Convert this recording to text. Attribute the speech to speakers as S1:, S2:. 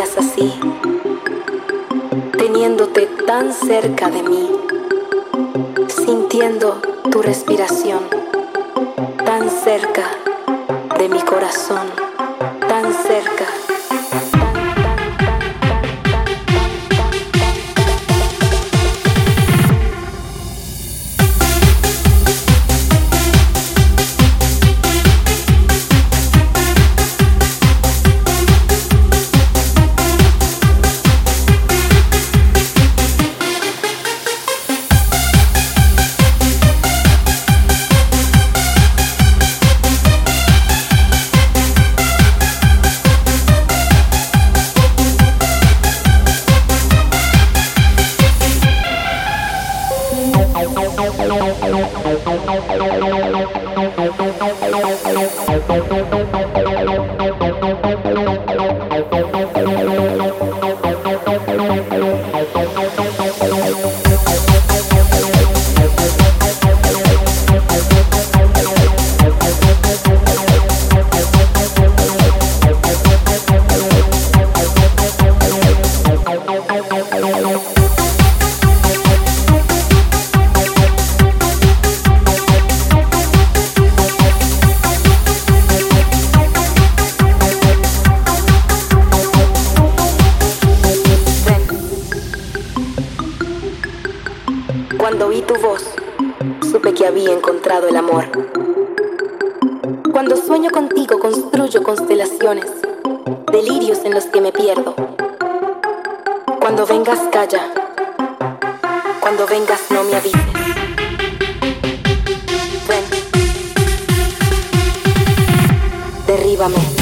S1: así, teniéndote tan cerca de mí, sintiendo tu respiración tan cerca de mi corazón, Thank you. Cuando oí tu voz, supe que había encontrado el amor. Cuando sueño contigo, construyo constelaciones, delirios en los que me pierdo. Cuando vengas, calla. Cuando vengas, no me avises. Ven. Derríbame.